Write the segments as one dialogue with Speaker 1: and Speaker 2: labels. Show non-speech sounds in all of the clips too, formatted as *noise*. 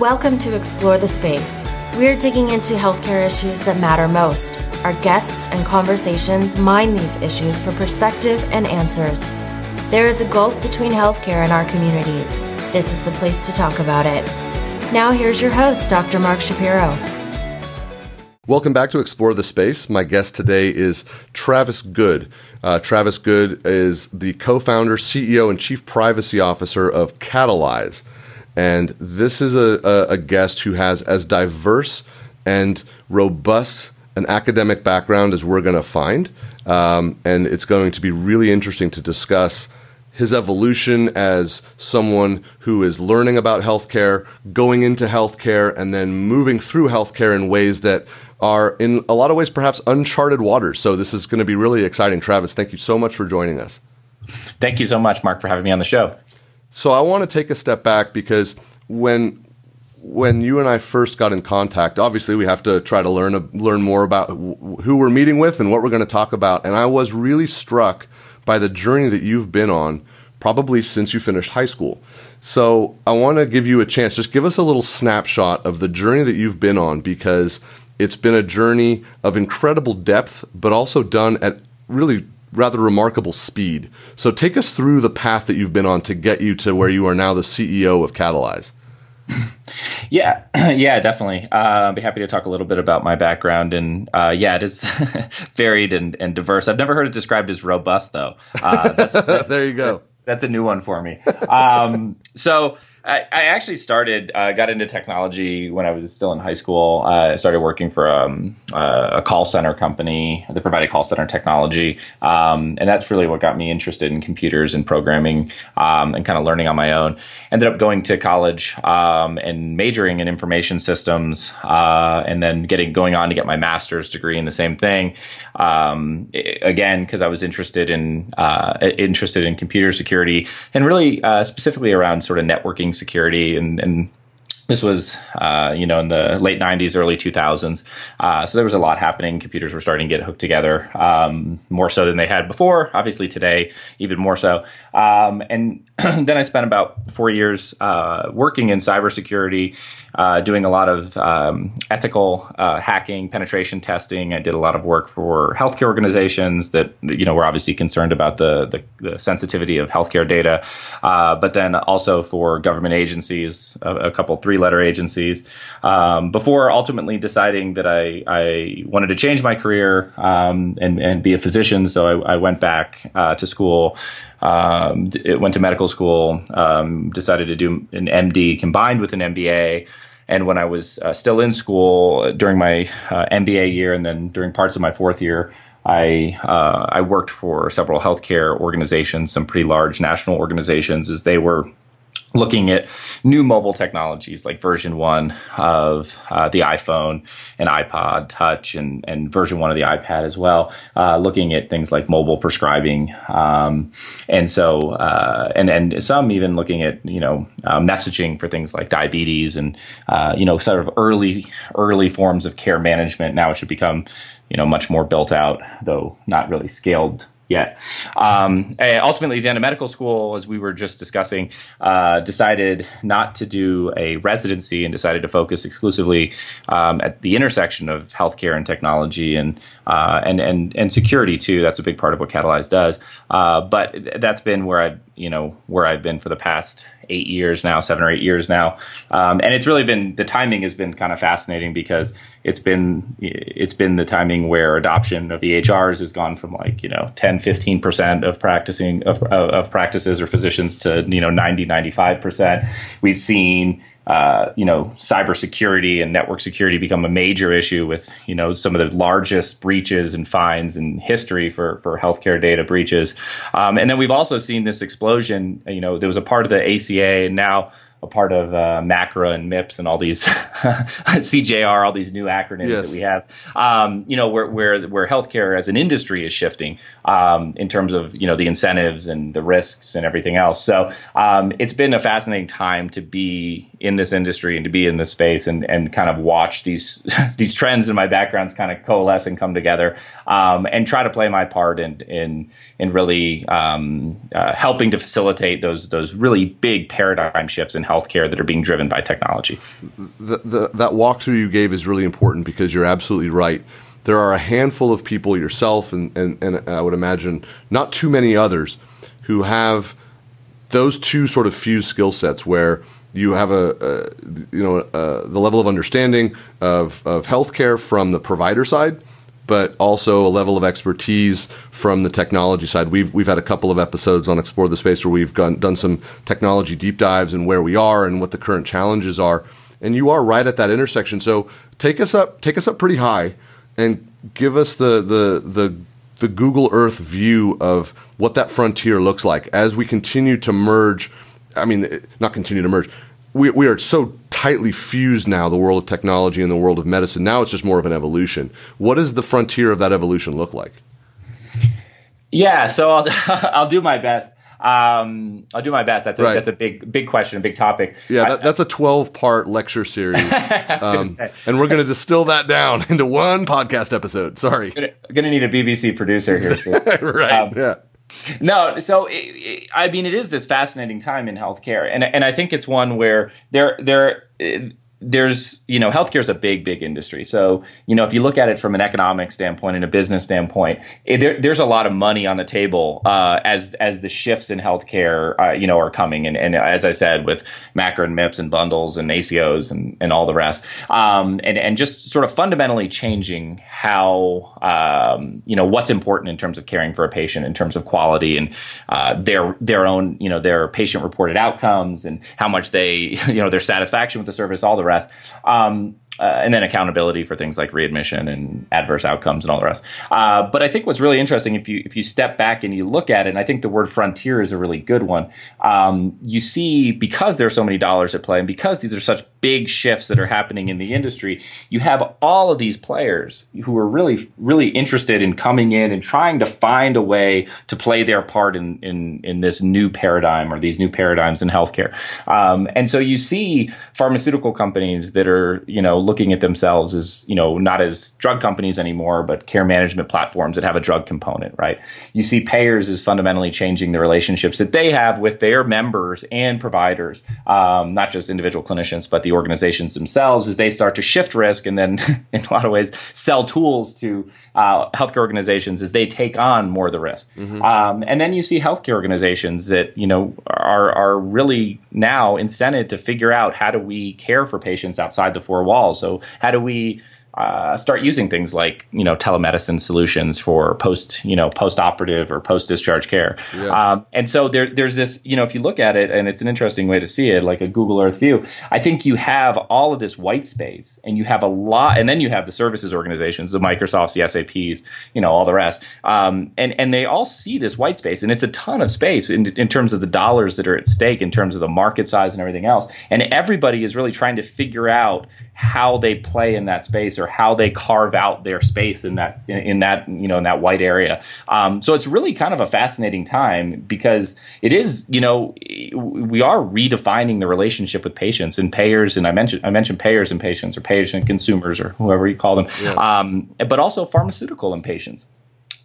Speaker 1: Welcome to Explore the Space. We're digging into healthcare issues that matter most. Our guests and conversations mine these issues for perspective and answers. There is a gulf between healthcare and our communities. This is the place to talk about it. Now, here's your host, Dr. Mark Shapiro.
Speaker 2: Welcome back to Explore the Space. My guest today is Travis Good. Uh, Travis Good is the co founder, CEO, and chief privacy officer of Catalyze. And this is a, a, a guest who has as diverse and robust an academic background as we're going to find. Um, and it's going to be really interesting to discuss his evolution as someone who is learning about healthcare, going into healthcare, and then moving through healthcare in ways that are, in a lot of ways, perhaps uncharted waters. So, this is going to be really exciting. Travis, thank you so much for joining us.
Speaker 3: Thank you so much, Mark, for having me on the show.
Speaker 2: So, I want to take a step back because when when you and I first got in contact, obviously we have to try to learn learn more about who we're meeting with and what we're going to talk about. And I was really struck by the journey that you've been on probably since you finished high school. So I want to give you a chance. Just give us a little snapshot of the journey that you've been on because it's been a journey of incredible depth, but also done at really rather remarkable speed. So take us through the path that you've been on to get you to where you are now the CEO of Catalyze. *clears throat*
Speaker 3: Yeah, *clears throat* yeah, definitely. Uh, I'll be happy to talk a little bit about my background. And uh, yeah, it is *laughs* varied and, and, diverse. I've never heard it described as robust, though.
Speaker 2: Uh, *laughs* there you go.
Speaker 3: That's, that's, a new one for me. Um, so I, I actually started, uh, got into technology when I was still in high school. Uh, I started working for um, uh, a call center company that provided call center technology. Um, and that's really what got me interested in computers and programming um, and kind of learning on my own. Ended up going to college um, and majoring in information systems uh, and then getting going on to get my master's degree in the same thing. Um, again, because I was interested in uh, interested in computer security and really uh, specifically around sort of networking security and, and this was, uh, you know, in the late '90s, early 2000s. Uh, so there was a lot happening. Computers were starting to get hooked together um, more so than they had before. Obviously, today even more so. Um, and *clears throat* then I spent about four years uh, working in cybersecurity, uh, doing a lot of um, ethical uh, hacking, penetration testing. I did a lot of work for healthcare organizations that you know were obviously concerned about the the, the sensitivity of healthcare data, uh, but then also for government agencies, a, a couple three letter agencies. Um, before ultimately deciding that I, I wanted to change my career um, and and be a physician, so I, I went back uh, to school. Um, went to medical school, um, decided to do an MD combined with an MBA. And when I was uh, still in school during my uh, MBA year and then during parts of my fourth year, I uh, I worked for several healthcare organizations, some pretty large national organizations, as they were looking at new mobile technologies like version one of uh, the iPhone and iPod Touch and, and version one of the iPad as well, uh, looking at things like mobile prescribing. Um, and so, uh, and, and some even looking at, you know, uh, messaging for things like diabetes and, uh, you know, sort of early, early forms of care management. Now it should become, you know, much more built out, though not really scaled yet. Um, ultimately, then a medical school, as we were just discussing, uh, decided not to do a residency and decided to focus exclusively um, at the intersection of healthcare and technology and uh, and and and security too. That's a big part of what Catalyze does. Uh, but that's been where I've you know where I've been for the past eight years now, seven or eight years now, um, and it's really been the timing has been kind of fascinating because it's been it's been the timing where adoption of EHRs has gone from like you know 10, 15 percent of practicing of, of practices or physicians to you know 90, 95 percent. We've seen uh, you know, cybersecurity and network security become a major issue with, you know, some of the largest breaches and fines in history for, for healthcare data breaches. Um, and then we've also seen this explosion. You know, there was a part of the ACA and now a part of uh, MACRA and MIPS and all these *laughs* CJR, all these new acronyms yes. that we have. Um, you know, where where where healthcare as an industry is shifting um, in terms of you know the incentives and the risks and everything else. So um, it's been a fascinating time to be in this industry and to be in this space and and kind of watch these *laughs* these trends in my backgrounds kind of coalesce and come together um, and try to play my part in in in really um, uh, helping to facilitate those those really big paradigm shifts in healthcare that are being driven by technology.
Speaker 2: The, the, that walkthrough you gave is really important because you're absolutely right. There are a handful of people, yourself, and, and, and I would imagine not too many others, who have those two sort of fused skill sets where you have a, a you know uh, the level of understanding of, of healthcare from the provider side but also a level of expertise from the technology side. We've we've had a couple of episodes on Explore the Space where we've gone, done some technology deep dives and where we are and what the current challenges are. And you are right at that intersection. So take us up take us up pretty high and give us the the the the Google Earth view of what that frontier looks like as we continue to merge. I mean, not continue to merge. We, we are so tightly fused now, the world of technology and the world of medicine. Now it's just more of an evolution. What does the frontier of that evolution look like?
Speaker 3: Yeah, so I'll, *laughs* I'll do my best. Um, I'll do my best. That's a, right. that's a big big question, a big topic.
Speaker 2: Yeah, that, that's a twelve part lecture series, *laughs* um, and we're going to distill that down *laughs* into one podcast episode. Sorry,
Speaker 3: going to need a BBC producer here.
Speaker 2: Right? Um, yeah.
Speaker 3: No, so it, it, I mean, it is this fascinating time in healthcare, and and I think it's one where there there there's you know healthcare is a big big industry. So you know if you look at it from an economic standpoint and a business standpoint it, there, there's a lot of money on the table uh, as as the shifts in healthcare uh, you know are coming. And, and as I said with MACRA and MIPS and bundles and ACOs and, and all the rest um, and and just sort of fundamentally changing how um, you know what's important in terms of caring for a patient in terms of quality and uh, their their own you know their patient reported outcomes and how much they *laughs* you know their satisfaction with the service all the rest. Um, uh, and then accountability for things like readmission and adverse outcomes and all the rest. Uh, but I think what's really interesting if you if you step back and you look at it, and I think the word frontier is a really good one. Um, you see because there are so many dollars at play, and because these are such big shifts that are happening in the industry, you have all of these players who are really really interested in coming in and trying to find a way to play their part in in in this new paradigm or these new paradigms in healthcare. Um, and so you see pharmaceutical companies that are you know looking at themselves as you know not as drug companies anymore, but care management platforms that have a drug component, right? You see payers is fundamentally changing the relationships that they have with their members and providers, um, not just individual clinicians, but the organizations themselves as they start to shift risk and then, *laughs* in a lot of ways, sell tools to uh, healthcare organizations as they take on more of the risk. Mm-hmm. Um, and then you see healthcare organizations that you know are are really now incented to figure out how do we care for patients outside the four walls so how do we uh, start using things like you know telemedicine solutions for post you know post operative or post discharge care. Yeah. Um, and so there, there's this you know if you look at it and it's an interesting way to see it like a Google Earth view. I think you have all of this white space and you have a lot, and then you have the services organizations, the Microsofts, the SAPs, you know all the rest, um, and and they all see this white space and it's a ton of space in, in terms of the dollars that are at stake, in terms of the market size and everything else, and everybody is really trying to figure out how they play in that space or how they carve out their space in that in that you know in that white area. Um, so it's really kind of a fascinating time because it is you know we are redefining the relationship with patients and payers and I mentioned I mentioned payers and patients or payers and consumers or whoever you call them, yeah. um, but also pharmaceutical and patients.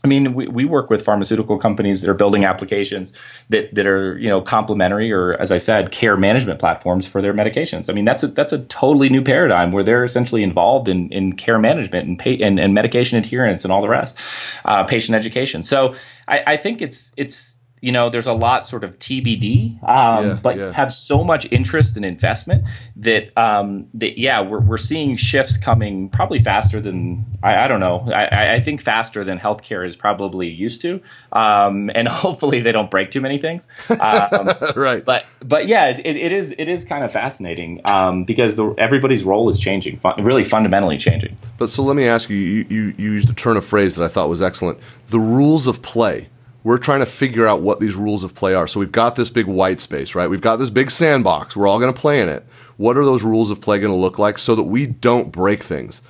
Speaker 3: I mean, we, we work with pharmaceutical companies that are building applications that, that are, you know, complementary or, as I said, care management platforms for their medications. I mean, that's a, that's a totally new paradigm where they're essentially involved in, in care management and, and, and medication adherence and all the rest, uh, patient education. So I, I think it's, it's, you know, there's a lot sort of TBD, um, yeah, but yeah. have so much interest and investment that, um, that yeah, we're, we're seeing shifts coming probably faster than, I, I don't know, I, I, think faster than healthcare is probably used to. Um, and *laughs* hopefully they don't break too many things.
Speaker 2: Um, *laughs* right.
Speaker 3: But, but yeah, it, it is, it is kind of fascinating um, because the, everybody's role is changing, really fundamentally changing.
Speaker 2: But so let me ask you, you, you used a turn of phrase that I thought was excellent. The rules of play we're trying to figure out what these rules of play are. So we've got this big white space, right? We've got this big sandbox. We're all going to play in it. What are those rules of play going to look like so that we don't break things?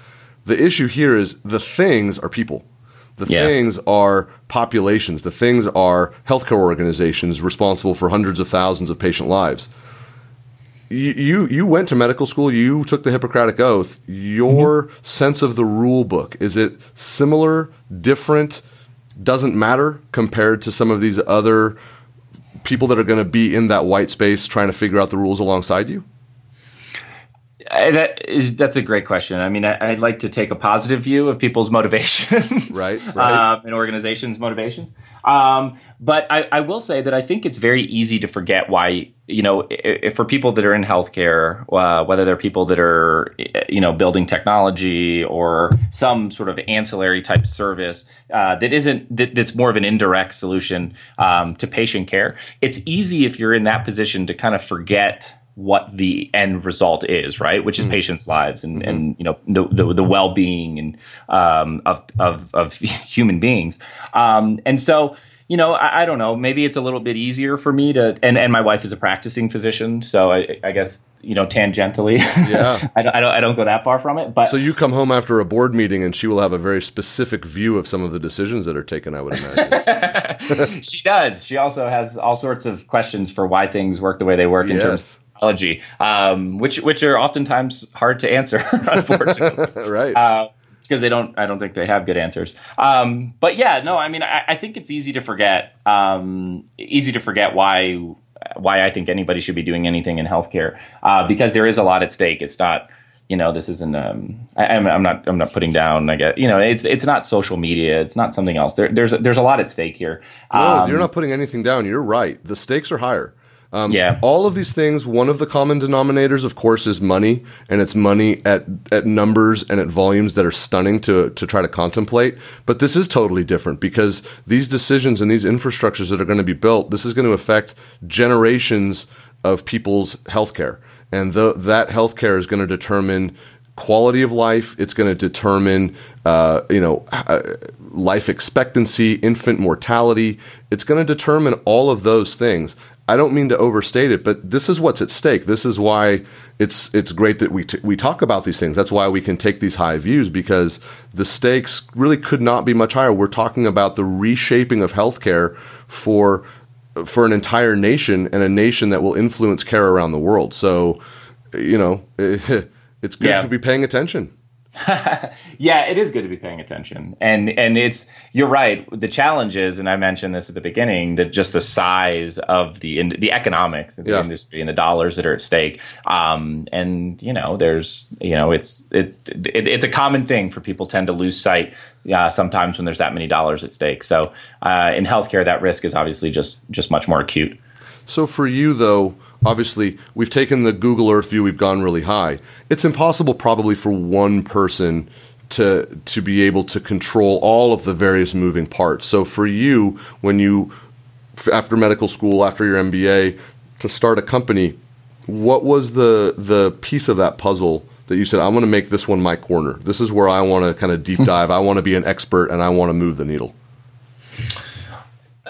Speaker 2: The issue here is the things are people. The yeah. things are populations. The things are healthcare organizations responsible for hundreds of thousands of patient lives. You, you, you went to medical school. You took the Hippocratic Oath. Your mm-hmm. sense of the rule book is it similar, different? Doesn't matter compared to some of these other people that are going to be in that white space trying to figure out the rules alongside you?
Speaker 3: I, that is, that's a great question. I mean, I, would like to take a positive view of people's *laughs* motivations,
Speaker 2: right, right.
Speaker 3: Um, and organizations' motivations. Um, but I, I, will say that I think it's very easy to forget why. You know, if, for people that are in healthcare, uh, whether they're people that are, you know, building technology or some sort of ancillary type service uh, that isn't that, that's more of an indirect solution um, to patient care, it's easy if you're in that position to kind of forget what the end result is, right? Which is mm patients' lives and, mm-hmm. and you know the the, the well being and um, of, of of *laughs* human beings. Um, and so you know, I, I, don't know. Maybe it's a little bit easier for me to, and, and my wife is a practicing physician, so I, I guess you know, tangentially, *laughs* yeah, I, don't, I, don't, I don't go that far from it. But
Speaker 2: so you come home after a board meeting, and she will have a very specific view of some of the decisions that are taken. I would imagine *laughs*
Speaker 3: she does. She also has all sorts of questions for why things work the way they work in yes. terms technology, um, which which are oftentimes hard to answer, *laughs* unfortunately. *laughs*
Speaker 2: right.
Speaker 3: Uh, because they don't, I don't think they have good answers. Um, but yeah, no, I mean, I, I think it's easy to forget, um, easy to forget why why I think anybody should be doing anything in healthcare uh, because there is a lot at stake. It's not you know this isn't um, I, am not i'm not putting down i get you know it's it's not social media it's not something else there, there's there's a lot at stake here
Speaker 2: no um, you're not putting anything down you're right the stakes are higher um, yeah. All of these things, one of the common denominators, of course, is money, and it's money at, at numbers and at volumes that are stunning to, to try to contemplate. But this is totally different because these decisions and these infrastructures that are going to be built, this is going to affect generations of people's healthcare. And the, that healthcare is going to determine quality of life. It's going to determine, uh, you know, uh, life expectancy, infant mortality. It's going to determine all of those things. I don't mean to overstate it, but this is what's at stake. This is why it's it's great that we t- we talk about these things. That's why we can take these high views because the stakes really could not be much higher. We're talking about the reshaping of healthcare for for an entire nation and a nation that will influence care around the world. So, you know, *laughs* it's good yeah. to be paying attention. *laughs*
Speaker 3: yeah, it is good to be paying attention, and and it's you're right. The challenge is, and I mentioned this at the beginning, that just the size of the in, the economics of the yeah. industry and the dollars that are at stake. Um, and you know, there's you know, it's it, it, it's a common thing for people tend to lose sight uh, sometimes when there's that many dollars at stake. So uh, in healthcare, that risk is obviously just just much more acute.
Speaker 2: So for you though obviously we've taken the Google Earth view, we've gone really high. It's impossible probably for one person to to be able to control all of the various moving parts. So for you, when you after medical school, after your MBA, to start a company, what was the the piece of that puzzle that you said I want to make this one my corner? This is where I want to kind of deep hmm. dive. I want to be an expert and I want to move the needle.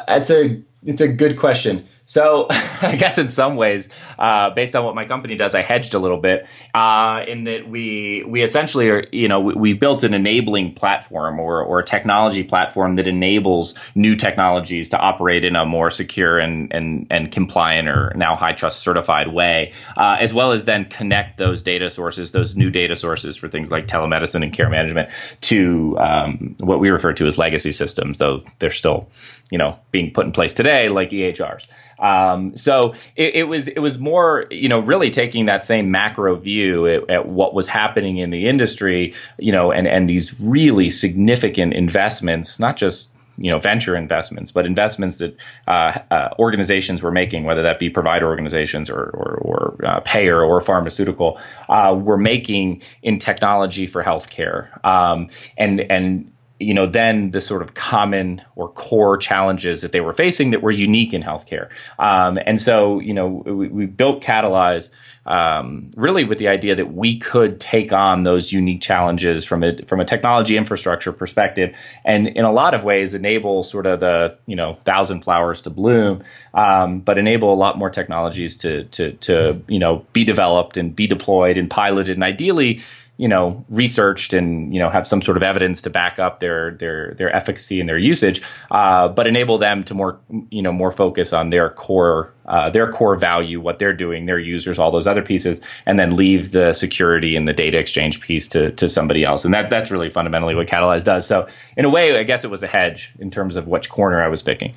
Speaker 3: It's a it's a good question. So *laughs* I guess in some ways, uh, based on what my company does, I hedged a little bit uh, in that we we essentially are you know we, we, built an enabling platform or or a technology platform that enables new technologies to operate in a more secure and and and compliant or now HITRUST certified way, uh, as well as then connect those data sources, those new data sources for things like telemedicine and care management to um, what we refer to as legacy systems, though they're still you know being put in place today like EHRs. Um, so it, it, was it was more you know really taking that same macro view at, at, what was happening in the industry, you know, and and these really significant investments, not just you know venture investments, but investments that uh, uh, organizations were making, whether that be provider organizations or or, or uh, payer or pharmaceutical, uh, were making in technology for healthcare, um, and and you know, then the sort of common or core challenges that they were facing that were unique in healthcare. Um, and so, you know, we, we built Catalyze um, really with the idea that we could take on those unique challenges from a from a technology infrastructure perspective, and in a lot of ways enable sort of the you know thousand flowers to bloom, um, but enable a lot more technologies to to to you know be developed and be deployed and piloted, and ideally you know researched and you know have some sort of evidence to back up their their their efficacy and their usage, uh, but enable them to more you know more focus on their core uh, their core value, what they're doing, their users, all those other pieces, and then leave the security and the data exchange piece to to somebody else. And that that's really fundamentally what Catalyze does. So in a way, I guess it was a hedge in terms of which corner I was picking.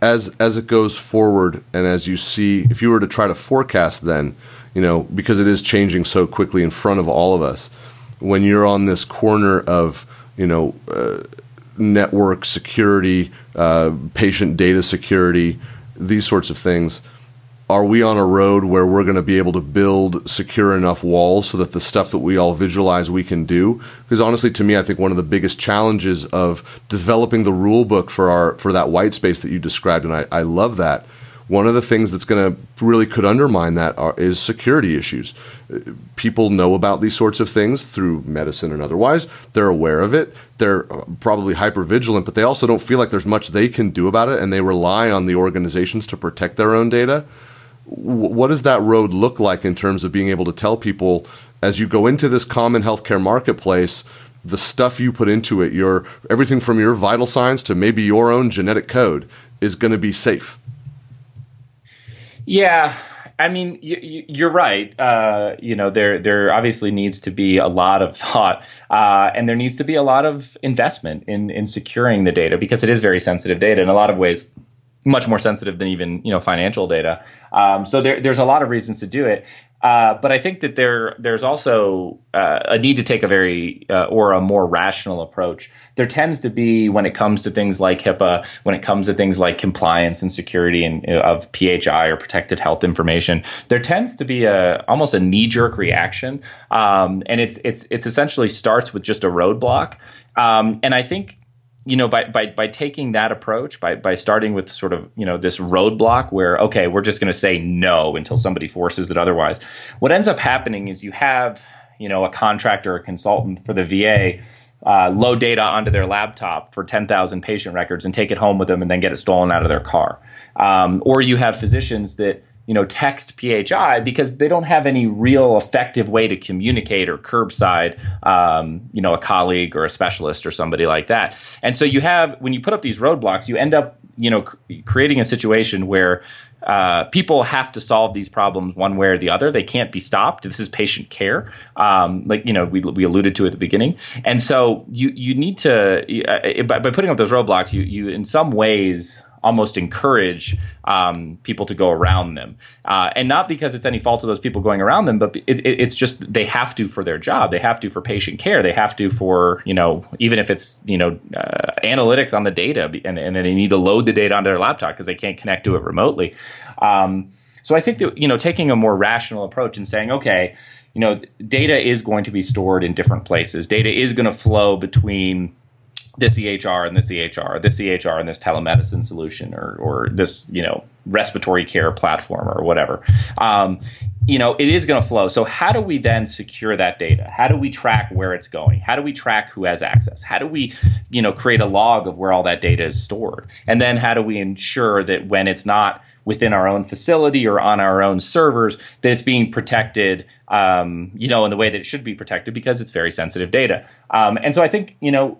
Speaker 2: as as it goes forward, and as you see, if you were to try to forecast, then you know because it is changing so quickly in front of all of us. When you're on this corner of you know uh, network security, uh, patient data security, these sorts of things are we on a road where we're going to be able to build secure enough walls so that the stuff that we all visualize we can do because honestly to me i think one of the biggest challenges of developing the rule book for our for that white space that you described and i, I love that one of the things that's going to really could undermine that are, is security issues. People know about these sorts of things through medicine and otherwise. They're aware of it. They're uh, probably hyper vigilant but they also don't feel like there's much they can do about it and they rely on the organizations to protect their own data. What does that road look like in terms of being able to tell people as you go into this common healthcare marketplace the stuff you put into it your everything from your vital signs to maybe your own genetic code is going to be safe
Speaker 3: yeah I mean, you're right. Uh, you know, there there obviously needs to be a lot of *laughs* thought, uh, and there needs to be a lot of investment in in securing the data because it is very sensitive data in a lot of ways much more sensitive than even you know financial data. Um, so there, there's a lot of reasons to do it. Uh, but I think that there there's also uh, a need to take a very uh, or a more rational approach. There tends to be when it comes to things like HIPAA, when it comes to things like compliance and security and of PHI or protected health information, there tends to be a almost a knee jerk reaction, um, and it's it's it's essentially starts with just a roadblock. Um, and I think you know, by, by, by taking that approach, by, by starting with sort of, you know, this roadblock where, okay, we're just going to say no until somebody forces it otherwise. What ends up happening is you have, you know, a contractor a consultant for the VA uh, load data onto their laptop for 10,000 patient records and take it home with them and then get it stolen out of their car. Um, or you have physicians that you know text PHI because they don't have any real effective way to communicate or curbside um, you know a colleague or a specialist or somebody like that. And so you have when you put up these roadblocks, you end up you know creating a situation where uh, people have to solve these problems one way or the other. They can't be stopped. This is patient care, um, like you know we, we alluded to at the beginning. And so you you need to uh, by, by putting up those roadblocks, you you in some ways almost encourage um, people to go around them, uh, and not because it's any fault of those people going around them, but it, it, it's just they have to for their job. They have to for patient care. They have to for you know even if it's you know uh, analytics on the data, and, and they need to load the data onto their laptop because they can't connect to it remotely. Um, so I think that you know taking a more rational approach and saying, okay, you know, data is going to be stored in different places. Data is going to flow between this EHR and this EHR, this EHR and this telemedicine solution, or or this you know respiratory care platform or whatever. Um, you know, it is going to flow. So how do we then secure that data? How do we track where it's going? How do we track who has access? How do we, you know, create a log of where all that data is stored? And then how do we ensure that when it's not within our own facility or on our own servers, that it's being protected um, you know, in the way that it should be protected because it's very sensitive data. Um, and so I think, you know,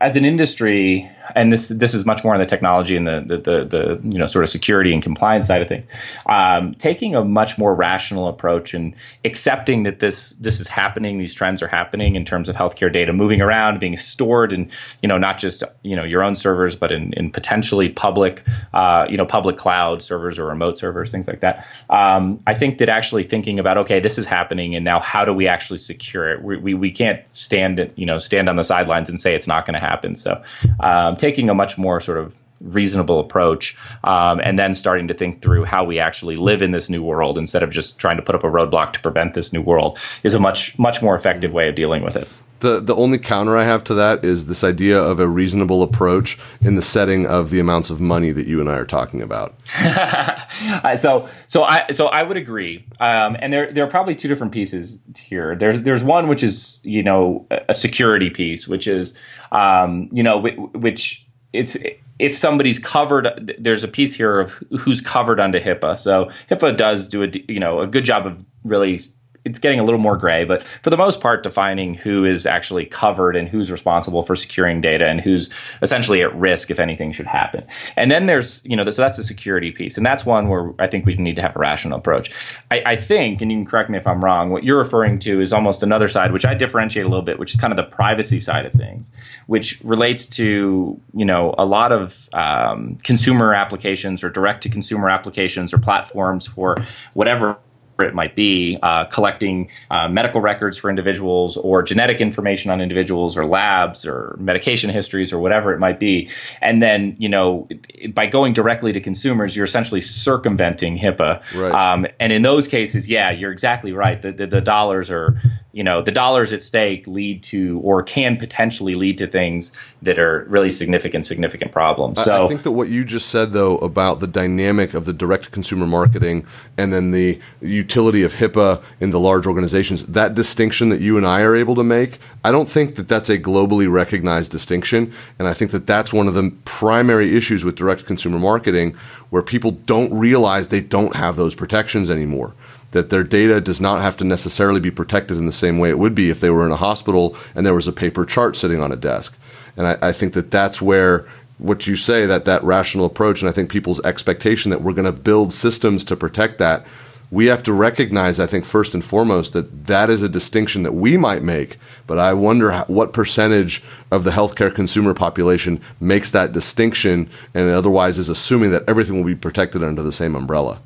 Speaker 3: as an industry, and this this is much more on the technology and the the, the, the you know sort of security and compliance side of things, um, taking a much more rational approach and accepting that this this is happening, these trends are happening in terms of healthcare data moving around, being stored in you know not just you know your own servers, but in, in potentially public uh, you know public cloud servers or remote servers, things like that. Um, I think that actually thinking about okay, this is happening happening and now how do we actually secure it? We, we, we can't stand it you know stand on the sidelines and say it's not going to happen. So um, taking a much more sort of reasonable approach um, and then starting to think through how we actually live in this new world instead of just trying to put up a roadblock to prevent this new world is a much much more effective way of dealing with it
Speaker 2: the the only counter I have to that is this idea of a reasonable approach in the setting of the amounts of money that you and I are talking about. *laughs*
Speaker 3: so so I so I would agree, um, and there there are probably two different pieces here. There's there's one which is you know a security piece, which is um, you know which it's if somebody's covered there's a piece here of who's covered under HIPAA. So HIPAA does do a you know a good job of really it's getting a little more gray, but for the most part, defining who is actually covered and who's responsible for securing data and who's essentially at risk if anything should happen. And then there's, you know, so that's the security piece. And that's one where I think we need to have a rational approach. I, I think, and you can correct me if I'm wrong, what you're referring to is almost another side, which I differentiate a little bit, which is kind of the privacy side of things, which relates to, you know, a lot of um, consumer applications or direct to consumer applications or platforms for whatever it might be, uh, collecting uh, medical records for individuals or genetic information on individuals or labs or medication histories or whatever it might be. And then, you know, by going directly to consumers, you're essentially circumventing HIPAA. Right. Um, and in those cases, yeah, you're exactly right. The, the, the dollars are you know the dollars at stake lead to or can potentially lead to things that are really significant significant problems. So
Speaker 2: i think that what you just said though about the dynamic of the direct consumer marketing and then the utility of hipaa in the large organizations that distinction that you and i are able to make i don't think that that's a globally recognized distinction. And i think that that's one of the primary issues with direct consumer marketing where people don't realize they don't have those protections anymore that their data does not have to necessarily be protected in the same way it would be if they were in a hospital and there was a paper chart sitting on a desk. And I, I think that that's where what you say that that rational approach, and I think people's expectation that we're going to build systems to protect that. We have to recognize, I think, first and foremost, that that is a distinction that we might make, but I wonder how, what percentage of the healthcare consumer population makes that distinction and otherwise is assuming that everything will be protected under the same umbrella.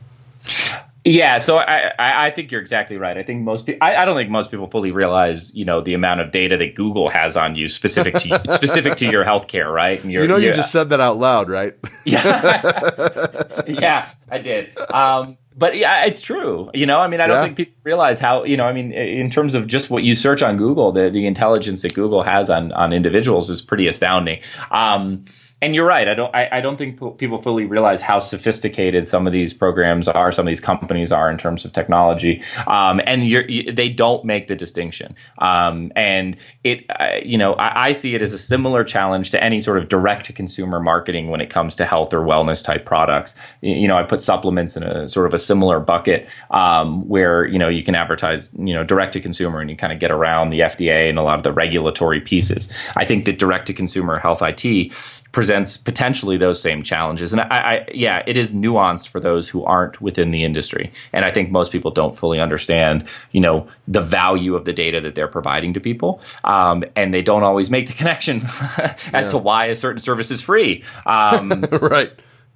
Speaker 3: Yeah, so I, I think you're exactly right. I think most people, I, I don't think most people fully realize, you know, the amount of data that Google has on you specific to you, *laughs* specific to your healthcare, right?
Speaker 2: And you know, you just said that out loud, right? *laughs*
Speaker 3: yeah, *laughs* yeah, I did. Um, but yeah, it's true. You know, I mean, I don't yeah. think people realize how, you know, I mean, in terms of just what you search on Google, the, the intelligence that Google has on, on individuals is pretty astounding. Um, and you're right. I don't. I, I don't think people fully realize how sophisticated some of these programs are, some of these companies are in terms of technology, um, and you, they don't make the distinction. Um, and it, uh, you know, I, I, see it as a similar challenge to any sort of direct to consumer marketing when it comes to health or wellness type products. You know, I put supplements in a sort of a similar bucket um, where you know you can advertise, you know, direct to consumer, and you kind of get around the FDA and a lot of the regulatory pieces. I think that direct to consumer health IT presents potentially those same challenges. And I, I, yeah, it is nuanced for those who aren't within the industry. And I think most people don't fully understand, you know, the value of the data that they're providing to people. Um, and they don't always make the *laughs* connection *laughs* as yeah. to why a certain service is free. Um, *laughs*
Speaker 2: right.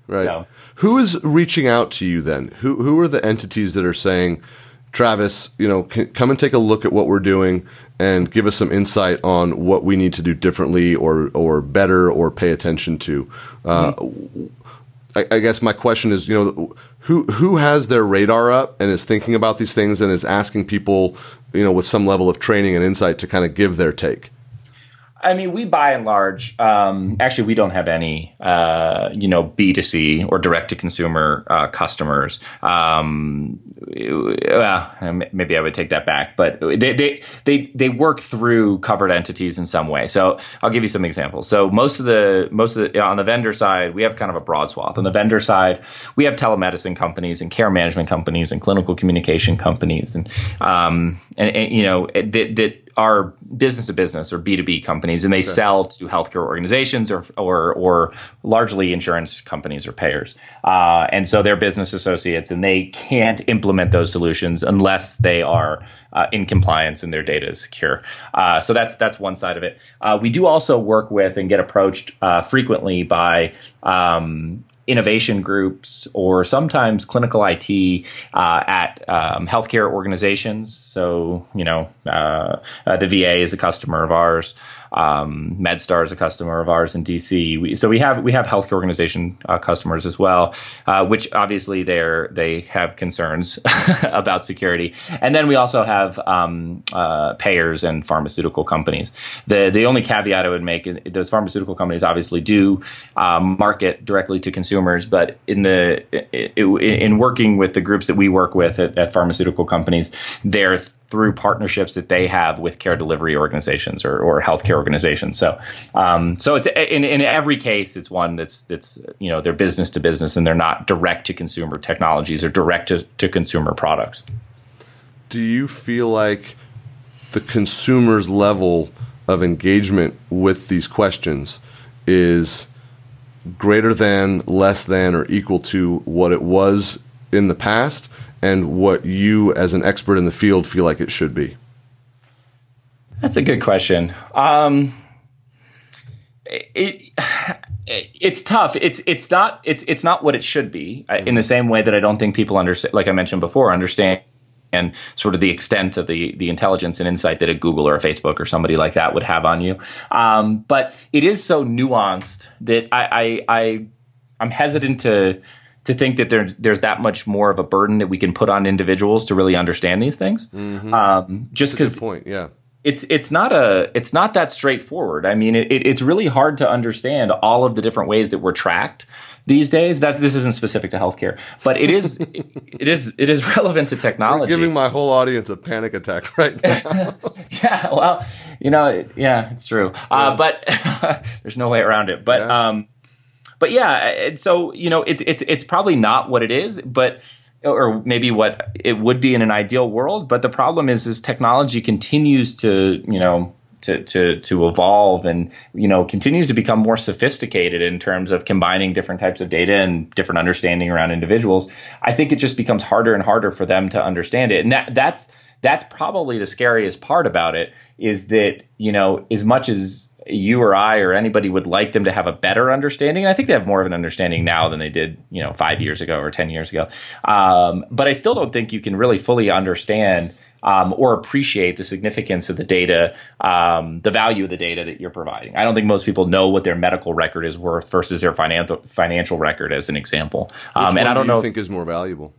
Speaker 2: Right. So. Who is reaching out to you then? Who, who are the entities that are saying, Travis, you know, come and take a look at what we're doing and give us some insight on what we need to do differently or or better or pay attention to. Uh, mm-hmm. I, I, guess my question is, you know, who who has their radar up and is thinking about these things and is asking people, you know, with some level of training and insight to kind of give their take.
Speaker 3: I mean, we by and large, um, actually, we don't have any, uh, you know, B two C or direct to consumer uh, customers. Um, well, maybe I would take that back, but they, they they they work through covered entities in some way. So I'll give you some examples. So most of the most of the on the vendor side, we have kind of a broad swath. On the vendor side, we have telemedicine companies and care management companies and clinical communication companies, and um, and, and you know that that are business to business or B2B companies and they sure. sell to healthcare organizations or, or, or largely insurance companies or payers. Uh, and so they're business associates and they can't implement those solutions unless they are uh, in compliance and their data is secure. Uh, so that's that's one side of it. Uh, we do also work with and get approached uh, frequently by um, innovation groups or sometimes clinical IT uh, at um, healthcare organizations. So, you know, uh, uh, the VA is a customer of ours. Um, MedStar is a customer of ours in DC. We, so we have we have healthcare organization uh, customers as well, uh, which obviously they're they have concerns *laughs* about security. And then we also have um, uh, payers and pharmaceutical companies. The the only caveat I would make those pharmaceutical companies obviously do um, market directly to consumers, but in the in working with the groups that we work with at, at pharmaceutical companies, they're through partnerships that they have with care delivery organizations or, or healthcare organizations. So, um, so it's in, in every case, it's one that's that's you know they're business to business and they're not direct to consumer technologies or direct to, to consumer products.
Speaker 2: do you feel like the consumer's level of engagement with these questions is greater than, less than, or equal to what it was in the past and what you, as an expert in the field, feel like it should be?
Speaker 3: That's a good question. Um, it, it's tough. It's it's not it's it's not what it should be. In the same way that I don't think people understand, like I mentioned before, understand and sort of the extent of the the intelligence and insight that a Google or a Facebook or somebody like that would have on you. Um, but it is so nuanced that I, I, I I'm hesitant to to think that there, there's that much more of a burden that we can put on individuals to really understand these things. Mm-hmm. Um, just because
Speaker 2: point, yeah.
Speaker 3: It's it's not a it's not that straightforward. I mean, it, it's really hard to understand all of the different ways that we're tracked these days. That's this isn't specific to healthcare, but it is *laughs* it is it is relevant to technology.
Speaker 2: You're giving my whole audience a panic attack *laughs* right now. *laughs*
Speaker 3: yeah, well, you know, it, yeah, it's true. Uh, but there's no way around it. But yeah. um, but yeah, so you know, it's it's it's probably not what it is, but or maybe what it would be in an ideal world. But the problem is, is technology continues to you know to to to evolve and you know continues to become more sophisticated in terms of combining different types of data and different understanding around individuals i think it just becomes harder and harder for them to understand it and that that's that's probably the scariest part about it is that you know as much as you or I or anybody would like them to have a better understanding. And I think they have more of an understanding now than they did, you know, five years ago or 10 years ago. Um, but I still don't think you can really fully understand um, or appreciate the significance of the data, um, the value of the data that you're providing. I don't think most people know what their medical record is worth versus their financial financial record, as an example.
Speaker 2: Um, and I don't do know. Think is more valuable.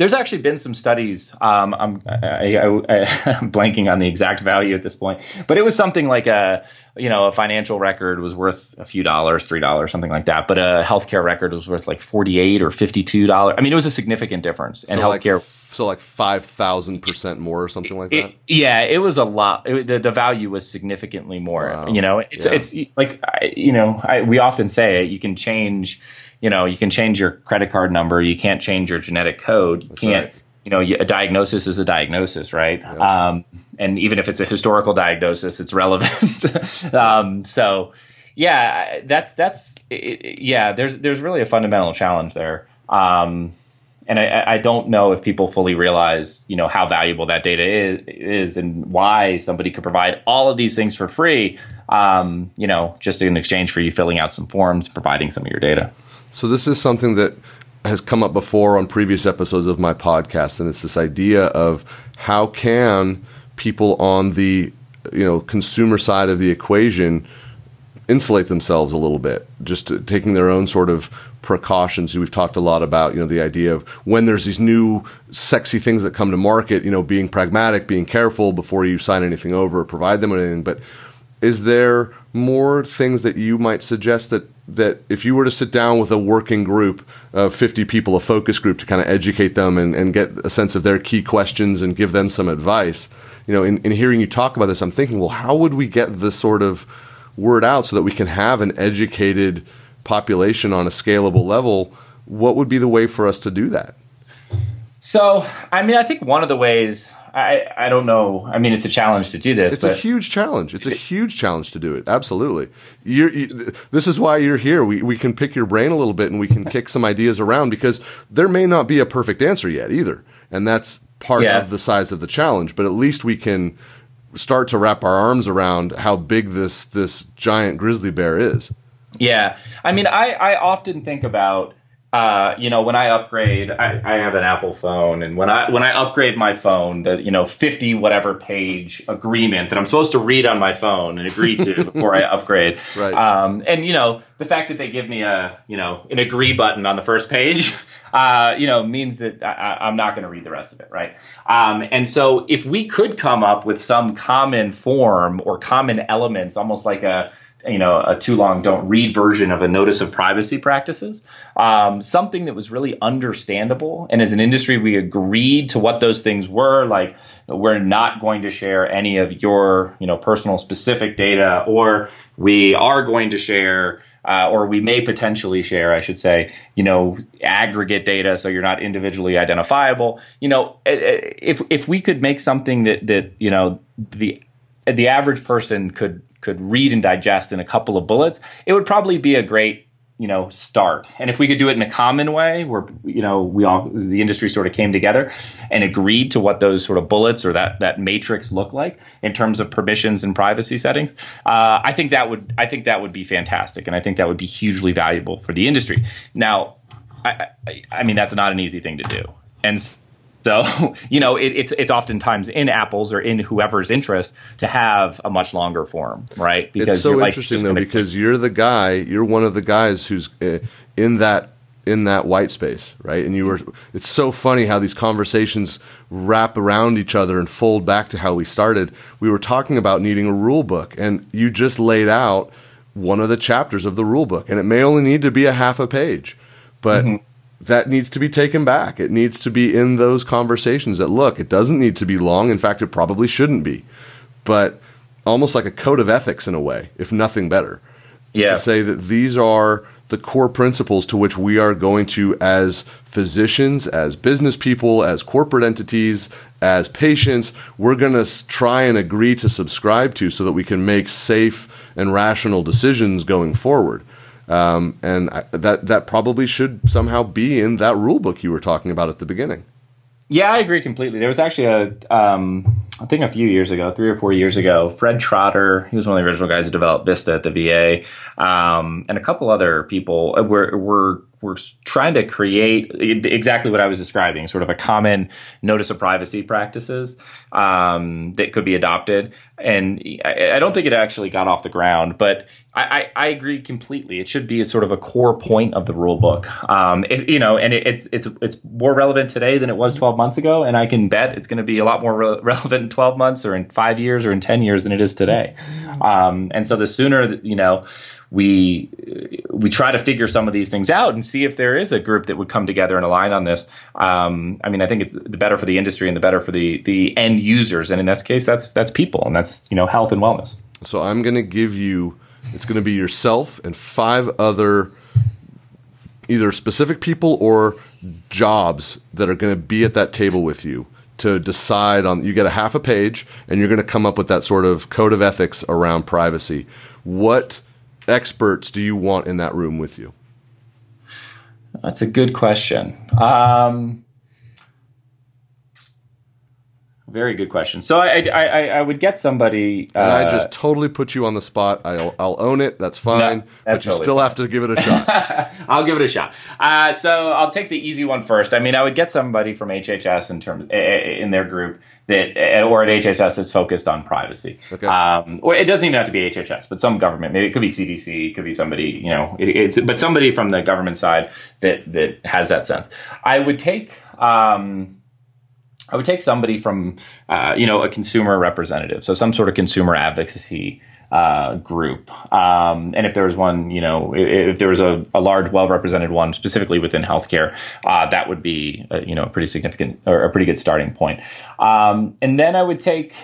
Speaker 3: There's actually been some studies. Um, I'm, I, am *laughs* blanking on the exact value at this point, but it was something like a you know a financial record was worth a few dollars, three dollars, something like that. But a healthcare record was worth like forty eight or fifty two dollars. I mean, it was a significant difference. And so healthcare,
Speaker 2: like, so like five thousand percent more or something like that.
Speaker 3: It, yeah, it was a lot. It, the, the value was significantly more. Wow. You know, it's yeah. it's like you know I, we often say you can change you know, you can change your credit card number. You can't change your genetic code. You That's can't, right. you know, a diagnosis is a diagnosis, right? Um, and even if it's a historical diagnosis, it's relevant. *laughs* um, so, yeah, that's that's it, yeah. There's there's really a fundamental challenge there. Um, and I, I, don't know if people fully realize, you know, how valuable that data is, is and why somebody could provide all of these things for free, um, you know, just in exchange for you filling out some forms, providing some of your data.
Speaker 2: So this is something that has come up before on previous episodes of my podcast, and it's this idea of how can people on the you know consumer side of the equation insulate themselves a little bit, just taking their own sort of precautions. We've talked a lot about you know the idea of when there's these new sexy things that come to market, you know, being pragmatic, being careful before you sign anything over provide them with anything. But is there more things that you might suggest that that if you were to sit down with a working group of 50 people, a focus group to kind of educate them and, and get a sense of their key questions and give them some advice, you know, in, in hearing you talk about this, I'm thinking, well, how would we get this sort of word out so that we can have an educated population on a scalable level? What would be the way for us to do that?
Speaker 3: So, I mean, I think one of the ways I, I don't know. I mean, it's a challenge to do this.
Speaker 2: It's a huge challenge. It's a huge challenge to do it. Absolutely. You, this is why you're here. We, we can pick your brain a little bit and we can kick some *laughs* ideas around because there may not be a perfect answer yet either. And that's part yeah. of the size of the challenge. But at least we can start to wrap our arms around how big this this giant grizzly bear is.
Speaker 3: Yeah. I mean, I, I often think about uh, you know, when I upgrade, I, I, have an Apple phone, and when I when I upgrade my phone, the you know fifty whatever page agreement that I'm supposed to read on my phone and agree to *laughs* before I upgrade,
Speaker 2: right?
Speaker 3: Um, and you know, the fact that they give me a you know an agree button on the first page, *laughs* uh, you know, means that I, am not going to read the rest of it, right? Um, and so, if we could come up with some common form or common elements, almost like a you know a too long don't read version of a notice of privacy practices. Um, something that was really understandable. And as an industry we agreed to what those things were. Like we're not going to share any of your you know personal specific data or we are going to share uh, or we may potentially share, I should say, you know, aggregate data so you're not individually identifiable. You know, if if we could make something that that you know the the average person could could read and digest in a couple of bullets, it would probably be a great you know start. And if we could do it in a common way where you know we all the industry sort of came together and agreed to what those sort of bullets or that that matrix look like in terms of permissions and privacy settings uh, i think that would i think that would be fantastic. And i think that would be hugely valuable for the industry. Now i, I, I mean that's not an easy thing to do. And so, *laughs* you know, it, it's it's oftentimes in Apple's or in whoever's interest to have a much longer form, right?
Speaker 2: Because it's so like interesting though, because you're the guy, you're one of the guys who's uh, in that in that white space, right? And you were. It's so funny how these conversations wrap around each other and fold back to how we started. We were talking about needing a rule book, and you just laid out one of the chapters of the rule book, and it may only need to be a half a page, but. Mm-hmm that needs to be taken back. It needs to be in those conversations that look, it doesn't need to be long. In fact, it probably shouldn't be. But almost like a code of ethics in a way, if nothing better.
Speaker 3: Yeah.
Speaker 2: To say that these are the core principles to which we are going to, as physicians, as business people, as corporate entities, as patients, we're going to try and agree to subscribe to so that we can make safe and rational decisions going forward. Um, and I, that that probably should somehow be in that rule book you were talking about at the beginning.
Speaker 3: Yeah, I agree completely. There was actually a, um, I think a few years ago, three or four years ago, Fred Trotter, he was one of the original guys who developed Vista at the VA, um, and a couple other people were, were we're trying to create exactly what I was describing, sort of a common notice of privacy practices um, that could be adopted. And I, I, don't think it actually got off the ground, but I, I, I, agree completely. It should be a sort of a core point of the rule book. Um, you know, and it, it's it's it's more relevant today than it was 12 months ago, and I can bet it's going to be a lot more re- *laughs* relevant in 12 months or in five years or in 10 years than it is today. Um, and so the sooner that, you know we we try to figure some of these things out and see if there is a group that would come together and align on this. Um, I mean, I think it's the better for the industry and the better for the the end users, and in this case, that's that's people and that's you know health and wellness.
Speaker 2: So I'm going to give you. It's going to be yourself and five other either specific people or jobs that are going to be at that table with you to decide on you get a half a page and you're going to come up with that sort of code of ethics around privacy what experts do you want in that room with you?
Speaker 3: That's a good question. Um, very good question. So I, I, I would get somebody.
Speaker 2: Uh, and I just totally put you on the spot. I'll, I'll own it. That's fine. No, that's but you totally still fine. have to give it a shot. *laughs*
Speaker 3: I'll give it a shot. Uh, so I'll take the easy one first. I mean, I would get somebody from HHS in terms in their group that uh, or at HHS that's focused on privacy. Okay. Um, or it doesn't even have to be HHS, but some government. Maybe it could be CDC, it could be somebody, you know, it, it's but somebody from the government side that that has that sense. I would take. Um, I would take somebody from, uh, you know, a consumer representative, so some sort of consumer advocacy uh, group. Um, and if there was one, you know, if, if there was a, a large, well represented one specifically within healthcare, uh, that would be, a, you know, a pretty significant or a pretty good starting point. Um, and then I would take,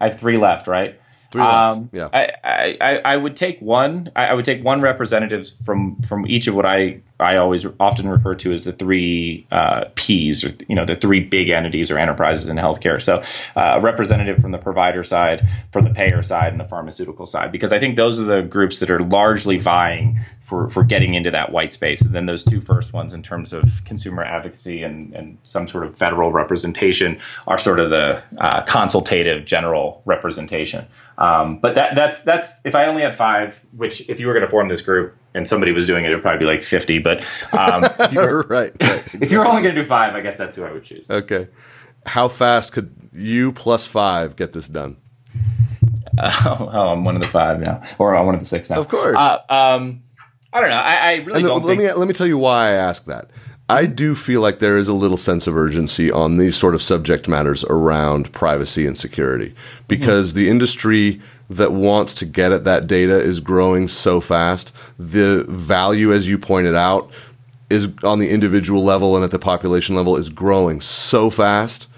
Speaker 3: I have three left, right?
Speaker 2: Three left. Um, yeah.
Speaker 3: I, I, I would take one. I, would take one representative from from each of what I I always often refer to as the three uh, P's, or you know, the three big entities or enterprises in healthcare. So, uh, a representative from the provider side, from the payer side, and the pharmaceutical side, because I think those are the groups that are largely vying for for getting into that white space. And then those two first ones, in terms of consumer advocacy and and some sort of federal representation, are sort of the uh, consultative general representation. Um, but that that's that's if I only had five, which if you were going to form this group and somebody was doing it, it'd probably be like 50. But um, *laughs*
Speaker 2: if, you were, right, right, exactly.
Speaker 3: if you were only going to do five, I guess that's who I would choose.
Speaker 2: Okay. How fast could you plus five get this done?
Speaker 3: Uh, *laughs* oh, I'm one of the five now, or I'm one of the six now.
Speaker 2: Of course.
Speaker 3: Uh, um, I don't know. I, I really
Speaker 2: and
Speaker 3: don't.
Speaker 2: Let think- me let me tell you why I ask that. I do feel like there is a little sense of urgency on these sort of subject matters around privacy and security because mm-hmm. the industry that wants to get at that data is growing so fast. The value, as you pointed out, is on the individual level and at the population level is growing so fast.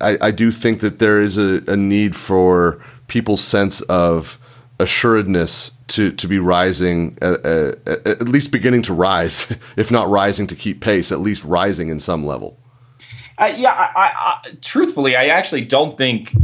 Speaker 2: I, I do think that there is a, a need for people's sense of assuredness to to be rising, uh, uh, at least beginning to rise, *laughs* if not rising to keep pace, at least rising in some level.
Speaker 3: Uh, yeah, I, I, truthfully, I actually don't think.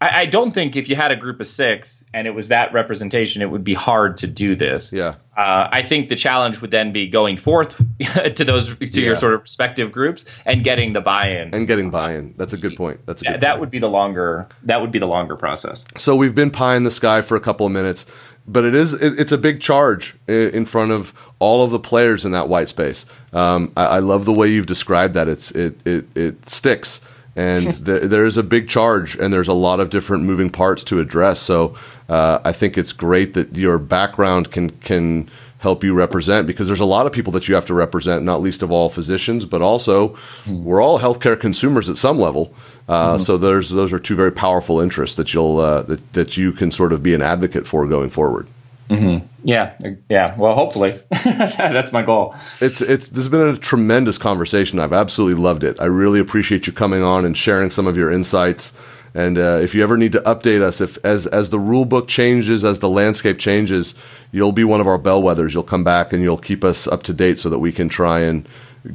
Speaker 3: I, I, don't think if you had a group of six and it was that representation, it would be hard to do this.
Speaker 2: Yeah.
Speaker 3: Uh, I think the challenge would then be going forth *laughs* to those to yeah. your sort of respective groups and getting the buy-in
Speaker 2: and getting buy-in. That's a good point. That's a good
Speaker 3: that
Speaker 2: point.
Speaker 3: would be the longer that would be the longer process.
Speaker 2: So we've been pie in the sky for a couple of minutes, but it is it, it's a big charge in front of all of the players in that white space. Um, I, I, love the way you've described that. It's it it, it sticks and *laughs* there, there is a big charge and there's a lot of different moving parts to address. So uh, i think it's great that your background can can help you represent because there's a lot of people that you have to represent not least of all physicians but also we're all healthcare consumers at some level. Uh, mm-hmm. so there's those are two very powerful interests that you'll uh, that, that you can sort of be an advocate for going forward
Speaker 3: Mm-hmm. Yeah, yeah. Well, hopefully, *laughs* that's my goal.
Speaker 2: It's it's. This has been a tremendous conversation. I've absolutely loved it. I really appreciate you coming on and sharing some of your insights. And uh, if you ever need to update us, if as as the rule book changes, as the landscape changes, you'll be one of our bellwethers. You'll come back and you'll keep us up to date so that we can try and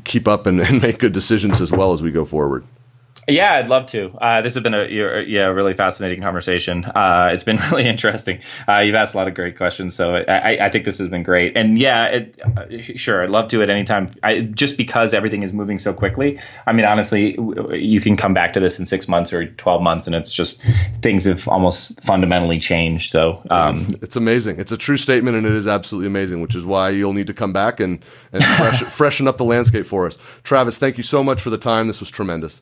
Speaker 2: keep up and, *laughs* and make good decisions as well as we go forward.
Speaker 3: Yeah, I'd love to. Uh, this has been a yeah really fascinating conversation. Uh, it's been *laughs* really interesting. Uh, you've asked a lot of great questions, so I, I think this has been great. And yeah, it, uh, sure, I'd love to at any time. I, just because everything is moving so quickly. I mean, honestly, you can come back to this in six months or twelve months, and it's just things have almost fundamentally changed. So um,
Speaker 2: it's amazing. It's a true statement, and it is absolutely amazing. Which is why you'll need to come back and and *laughs* fresh, freshen up the landscape for us. Travis, thank you so much for the time. This was tremendous.